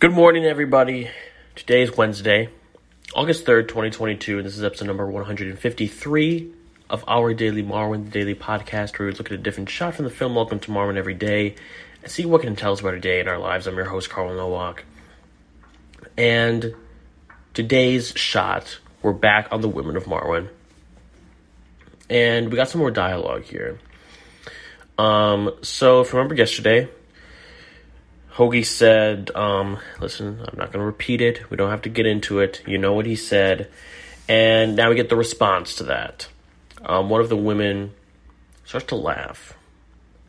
Good morning, everybody. Today is Wednesday, August 3rd, 2022, and this is episode number 153 of our Daily Marwen, the daily podcast where we look at a different shot from the film Welcome to Marwen every day and see what can tell us about a day in our lives. I'm your host, Carl Nowak. And today's shot, we're back on the women of Marwen. And we got some more dialogue here. Um, so, if you remember yesterday, Hogie said, um, listen, I'm not going to repeat it. We don't have to get into it. You know what he said. And now we get the response to that. Um, one of the women starts to laugh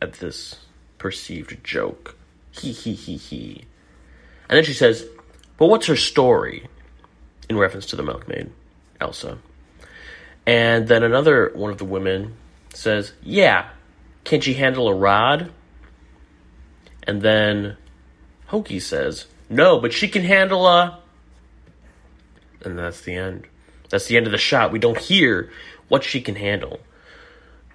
at this perceived joke. He, he, he, he. And then she says, but what's her story? In reference to the milkmaid, Elsa. And then another one of the women says, yeah, can she handle a rod? And then Hogie says, No, but she can handle a. And that's the end. That's the end of the shot. We don't hear what she can handle.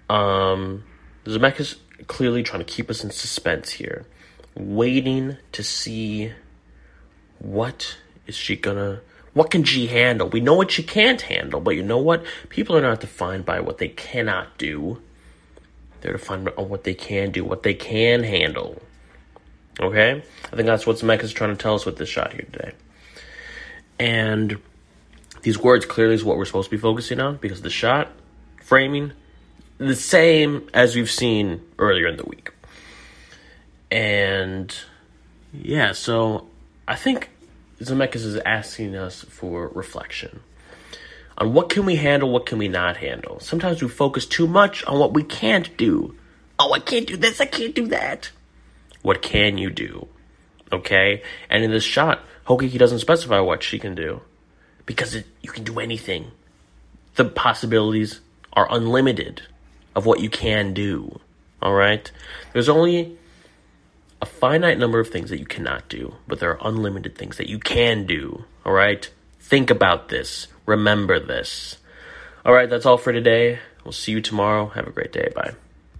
Um, Zemeckis clearly trying to keep us in suspense here, waiting to see what is she gonna. What can she handle? We know what she can't handle, but you know what? People are not defined by what they cannot do. They're defined on what they can do, what they can handle. Okay? I think that's what Zemeckis is trying to tell us with this shot here today. And these words clearly is what we're supposed to be focusing on because the shot, framing, the same as we've seen earlier in the week. And yeah, so I think Zemeckis is asking us for reflection on what can we handle, what can we not handle. Sometimes we focus too much on what we can't do. Oh, I can't do this, I can't do that. What can you do? Okay? And in this shot, Hogie doesn't specify what she can do because it, you can do anything. The possibilities are unlimited of what you can do. All right? There's only a finite number of things that you cannot do, but there are unlimited things that you can do. All right? Think about this. Remember this. All right, that's all for today. We'll see you tomorrow. Have a great day. Bye.